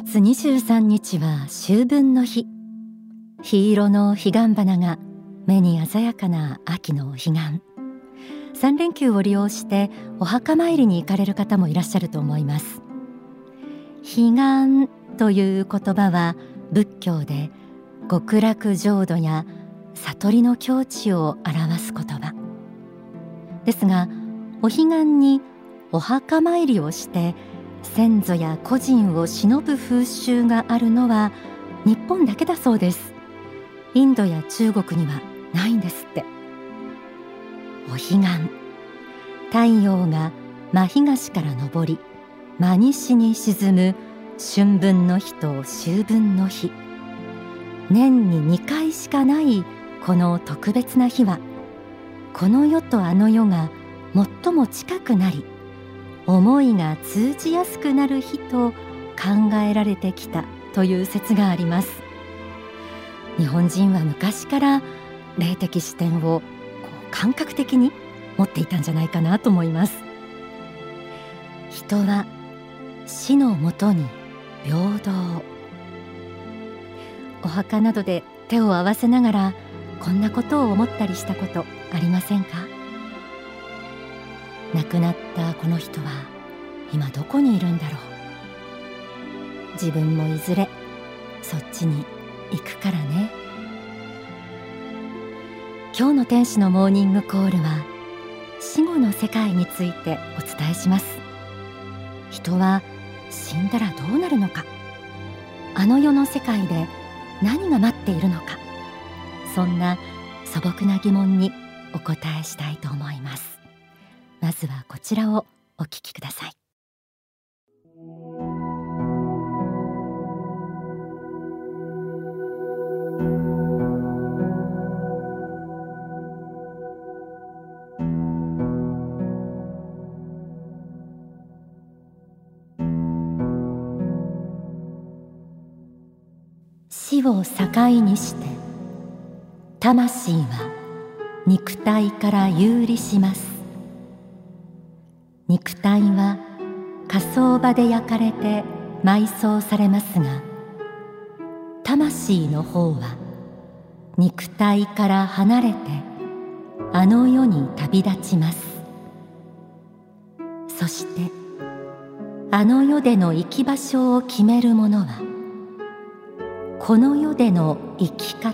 月23日は秋分の日。黄色の彼岸花が目に鮮やかな秋の彼岸。3連休を利用してお墓参りに行かれる方もいらっしゃると思います。彼岸という言葉は仏教で極楽浄土や悟りの境地を表す言葉。ですがお彼岸にお墓参りをして先祖や故人を偲ぶ風習があるのは日本だけだそうです。インドや中国にはないんですって。お彼岸。太陽が真東から昇り真西に沈む春分の日と秋分の日。年に2回しかないこの特別な日はこの世とあの世が最も近くなり思いが通じやすくなる日と考えられてきたという説があります。日本人は昔から霊的視点をこう感覚的に持っていたんじゃないかなと思います。人は死のもとに平等。お墓などで手を合わせながらこんなことを思ったりしたことありませんか？亡くなったこの人は今どこにいるんだろう。自分もいずれそっちに行くからね。今日の天使のモーニングコールは死後の世界についてお伝えします。人は死んだらどうなるのか。あの世の世界で何が待っているのか。そんな素朴な疑問にお答えしたいと思います。まずはこちらをお聞きください。死を境にして魂は肉体から有利します。肉体は火葬場で焼かれて埋葬されますが魂の方は肉体から離れてあの世に旅立ちます。そしてあの世での生き場所を決めるものはこの世での生き方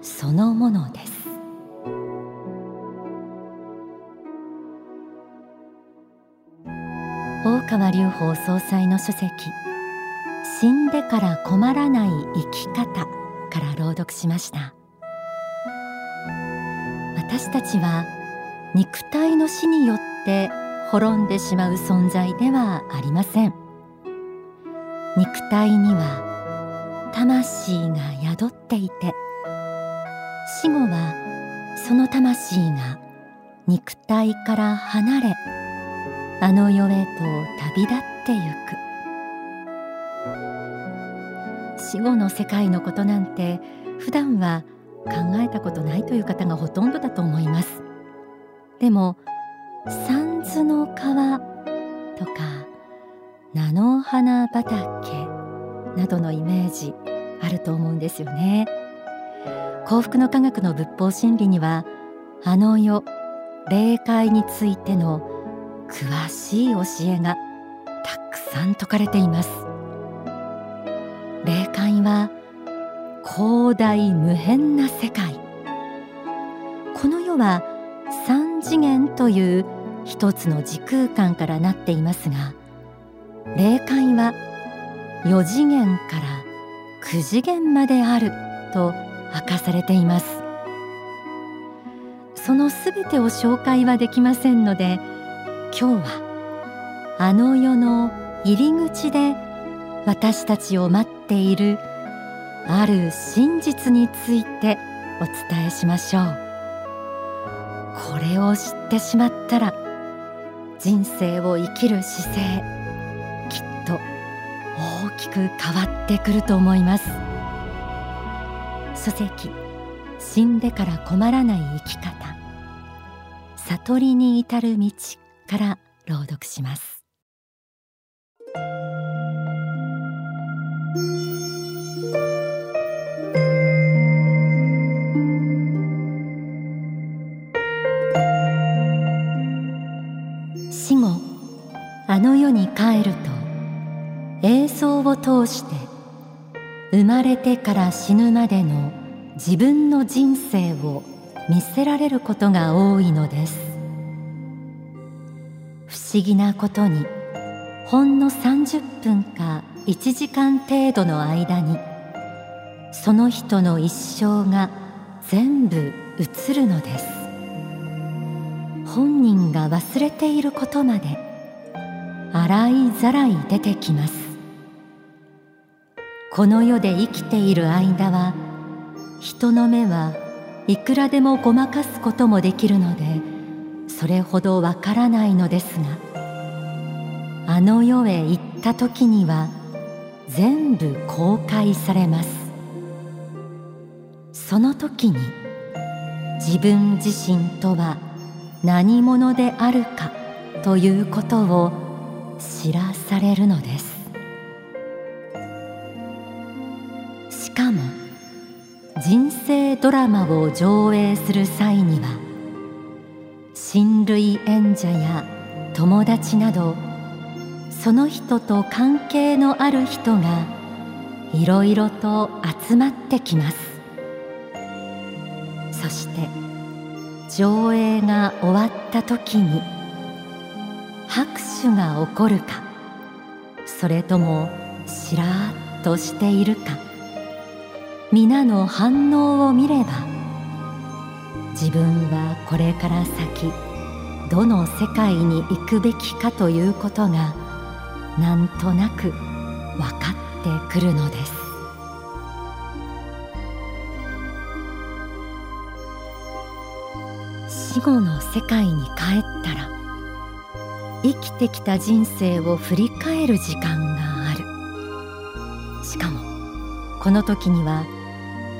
そのものです。川隆法総裁の書籍死んでから困らない生き方から朗読しました。私たちは肉体の死によって滅んでしまう存在ではありません。肉体には魂が宿っていて死後はその魂が肉体から離れあの世へと旅立ってゆく。死後の世界のことなんて普段は考えたことないという方がほとんどだと思います。でも三途の川とか菜の花畑などのイメージあると思うんですよね。幸福の科学の仏法真理にはあの世霊界についての詳しい教えがたくさん説かれています。霊界は広大無辺な世界。この世は三次元という一つの時空間からなっていますが霊界は四次元から九次元まであると明かされています。そのすべてを紹介はできませんので今日はあの世の入り口で私たちを待っているある真実についてお伝えしましょう。これを知ってしまったら人生を生きる姿勢きっと大きく変わってくると思います。書籍死んでから困らない生き方。悟りに至る道から朗読します。死後あの世に帰ると映像を通して生まれてから死ぬまでの自分の人生を見せられることが多いのです。思議なことにほんの30分か1時間程度の間にその人の一生が全部映るのです。本人が忘れていることまで洗いざらい出てきます。この世で生きている間は人の目はいくらでもごまかすこともできるのでそれほどわからないのですがあの世へ行った時には全部公開されます。その時に自分自身とは何者であるかということを知らされるのです。しかも人生ドラマを上映する際には親類縁者や友達などその人と関係のある人がいろいろと集まってきます。そして上映が終わった時に拍手が起こるかそれともしらーっとしているか皆の反応を見れば自分はこれから先どの世界に行くべきかということがなんとなく分かってくるのです。死後の世界に帰ったら生きてきた人生を振り返る時間がある。しかもこの時には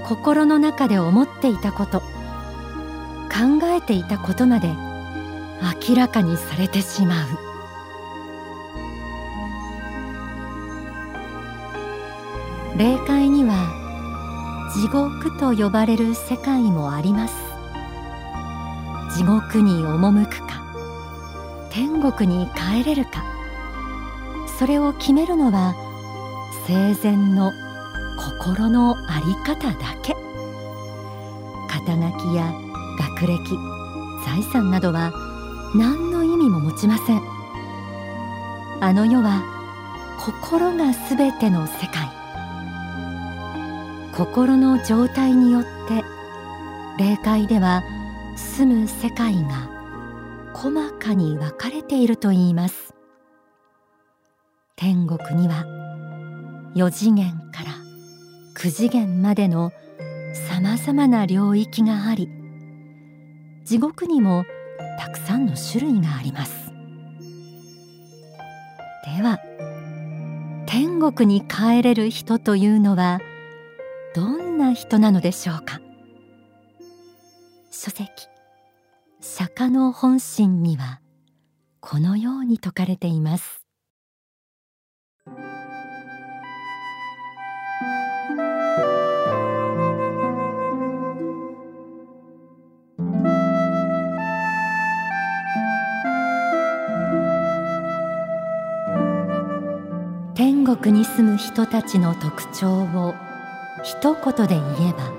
心の中で思っていたこと考えていたことまで明らかにされてしまう。霊界には地獄と呼ばれる世界もあります。地獄に赴くか天国に帰れるかそれを決めるのは生前の心の在り方だけ。肩書きや学歴財産などは何の意味も持ちません。あの世は心がすべての世界。心の状態によって霊界では住む世界が細かに分かれているといいます。天国には4次元から9次元までのさまざまな領域があり地獄にもたくさんの種類があります。では天国に帰れる人というのはどんな人なのでしょうか？書籍釈迦の本心にはこのように説かれています。天国に住む人たちの特徴を一言で言えば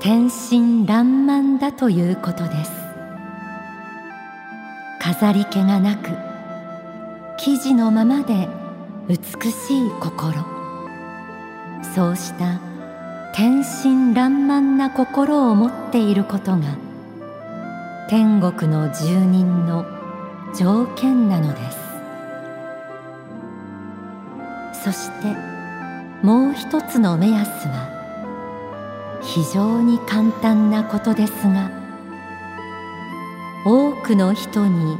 天真爛漫だということです。飾り気がなく生地のままで美しい心。そうした天真爛漫な心を持っていることが天国の住人の条件なのです。そしてもう一つの目安は非常に簡単なことですが多くの人に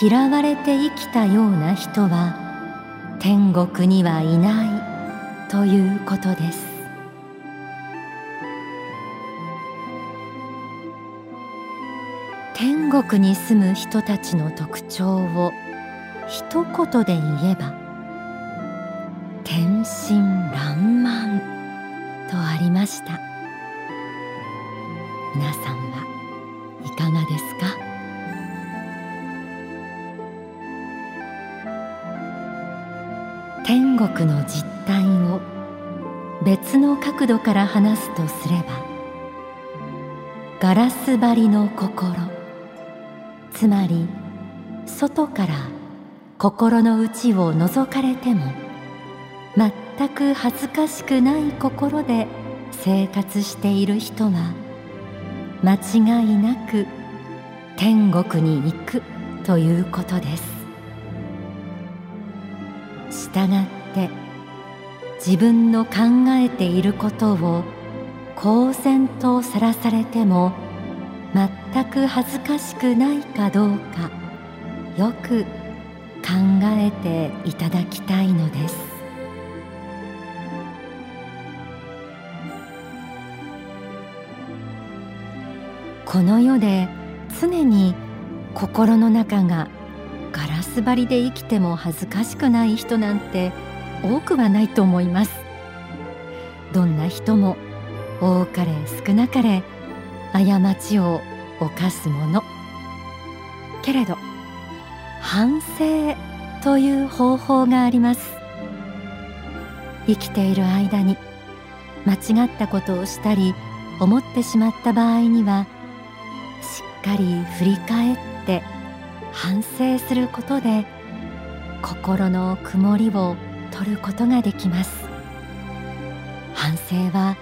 嫌われて生きたような人は天国にはいないということです。天国に住む人たちの特徴を一言で言えば天真爛漫とありました。皆さんはいかがですか？天国の実態を別の角度から話すとすればガラス張りの心つまり外から心の内を覗かれても全く恥ずかしくない心で生活している人は間違いなく天国に行くということです。したがって自分の考えていることを公然とさらされても全く恥ずかしくないかどうかよく考えていただきたいのです。この世で常に心の中がガラス張りで生きても恥ずかしくない人なんて多くはないと思います。どんな人も多かれ少なかれ過ちを犯すもの。けれど反省という方法があります。生きている間に間違ったことをしたり思ってしまった場合にはしっかり振り返って反省することで心の曇りを取ることができます。反省は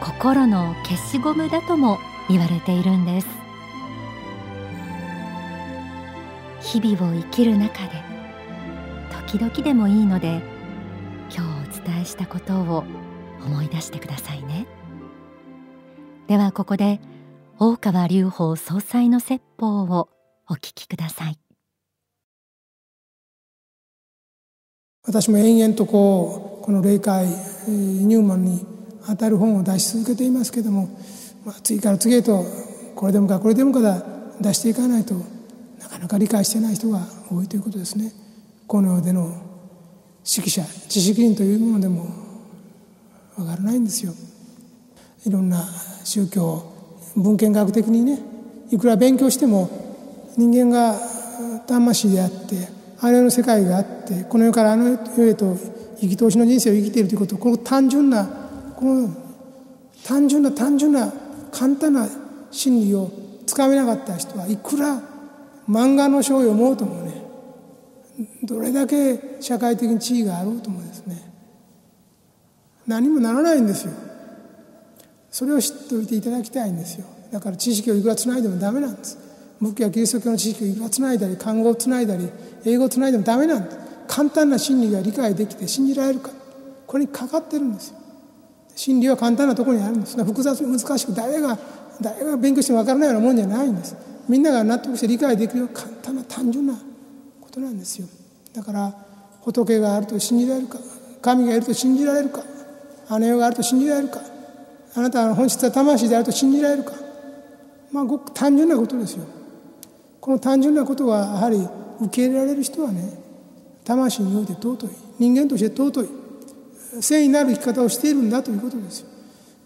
心の消しゴムだとも言われているんです。日々を生きる中で時々でもいいので今日お伝えしたことを思い出してくださいね。ではここで大川隆法総裁の説法をお聞きください私も延々とこうこの霊界入門に当たる本を出し続けていますけれども、まあ、次から次へとこれでもかこれでもかだ出していかないとなかなか理解してない人が多いということですね。この世での指揮者知識人というものでもわからないんですよ。いろんな宗教文献学的にねいくら勉強しても人間が魂であってあれの世界があってこの世からあの世へと生き通しの人生を生きているということこの単純なこの単純な単純な簡単な真理をつかめなかった人はいくら漫画の書を読もうともねどれだけ社会的に地位があろうともですね何もならないんですよ。それを知っておいていただきたいんですよ。だから知識をいくらつないでもダメなんです。仏教やキリスト教の知識をいくらつないだり漢語をつないだり英語をつないでもダメなんです簡単な真理が理解できて信じられるか。これにかかってるんですよ。真理は簡単なところにあるんです。複雑に難しく誰が誰が勉強しても分からないようなもんじゃないんです。みんなが納得して理解できるような簡単な単純なことなんですよ。だから仏があると信じられるか神がいると信じられるか姉があると信じられるかあなたの本質は魂であると信じられるか？まあごく単純なことですよ。この単純なことはやはり受け入れられる人はね魂において尊い。人間として尊い。誠意なる生き方をしているんだということですよ。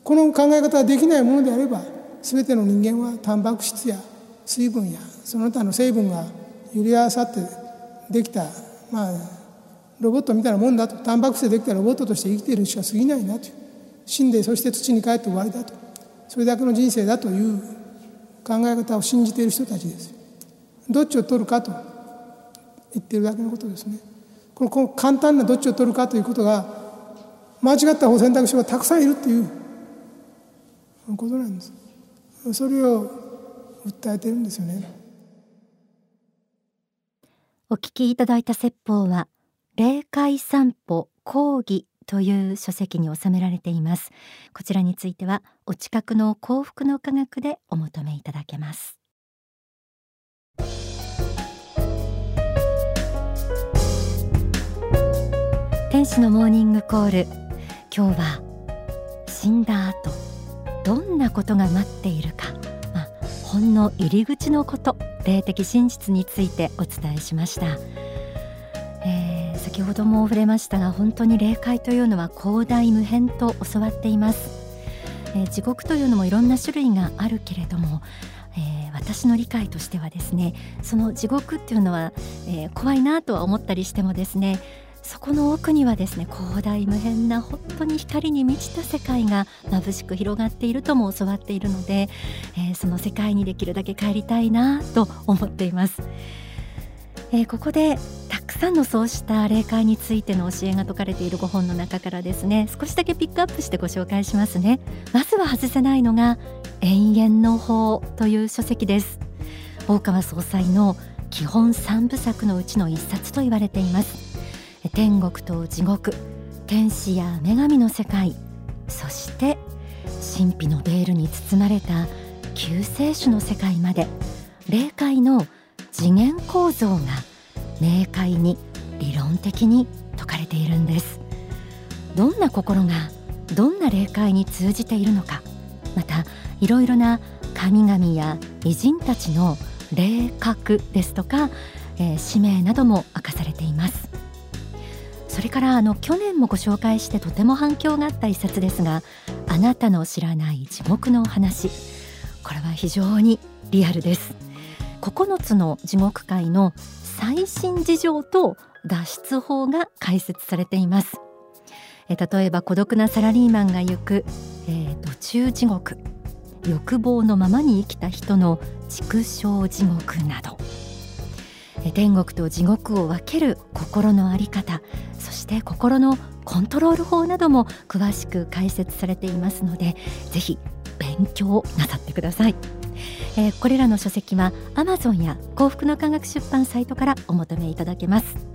この考え方ができないものであれば全ての人間はタンパク質や水分やその他の成分が揺り合わさってできたまあロボットみたいなもんだと。タンパク質でできたロボットとして生きているしか過ぎないなという。死んでそして土に帰って終わりだと。それだけの人生だという考え方を信じている人たちです。どっちを取るかと言ってるだけのことですね。この簡単などっちを取るかということが間違った方選択肢がたくさんいるっていうことなんです。それを訴えてるんですよね。お聞きいただいた説法は霊界散歩講義という書籍に収められています。こちらについてはお近くの幸福の科学でお求めいただけます。天使のモーニングコール。今日は死んだ後どんなことが待っているか、まあ、ほんの入り口のこと霊的真実についてお伝えしました、先ほども触れましたが本当に霊界というのは広大無辺と教わっています、えー、地獄というのもいろんな種類があるけれども、えー、私の理解としてはですねその地獄っていうのは、えー、怖いなとは思ったりしてもですねそこの奥にはですね広大無辺な本当に光に満ちた世界が眩しく広がっているとも教わっているので、えー、その世界にできるだけ帰りたいなと思っています。えー、ここでくさんのそうした霊界についての教えが説かれているご本の中からですね少しだけピックアップしてご紹介しますね。まずは外せないのが永遠の法という書籍です。大川総裁の基本三部作のうちの一冊と言われています。天国と地獄天使や女神の世界そして神秘のベールに包まれた救世主の世界まで霊界の次元構造が明快に理論的に説かれているんです。どんな心がどんな霊界に通じているのかまたいろいろな神々や偉人たちの霊格ですとか、えー、使命なども明かされています。それからあの去年もご紹介してとても反響があった一冊ですがあなたの知らない地獄の話。これは非常にリアルです。9つの地獄界の最新事情と脱出法が解説されています。え例えば孤独なサラリーマンが行く、えー、途中地獄欲望のままに生きた人の畜生地獄など。天国と地獄を分ける心の在り方そして心のコントロール法なども詳しく解説されていますのでぜひ勉強なさってください、えー、これらの書籍は Amazon や幸福の科学出版サイトからお求めいただけます。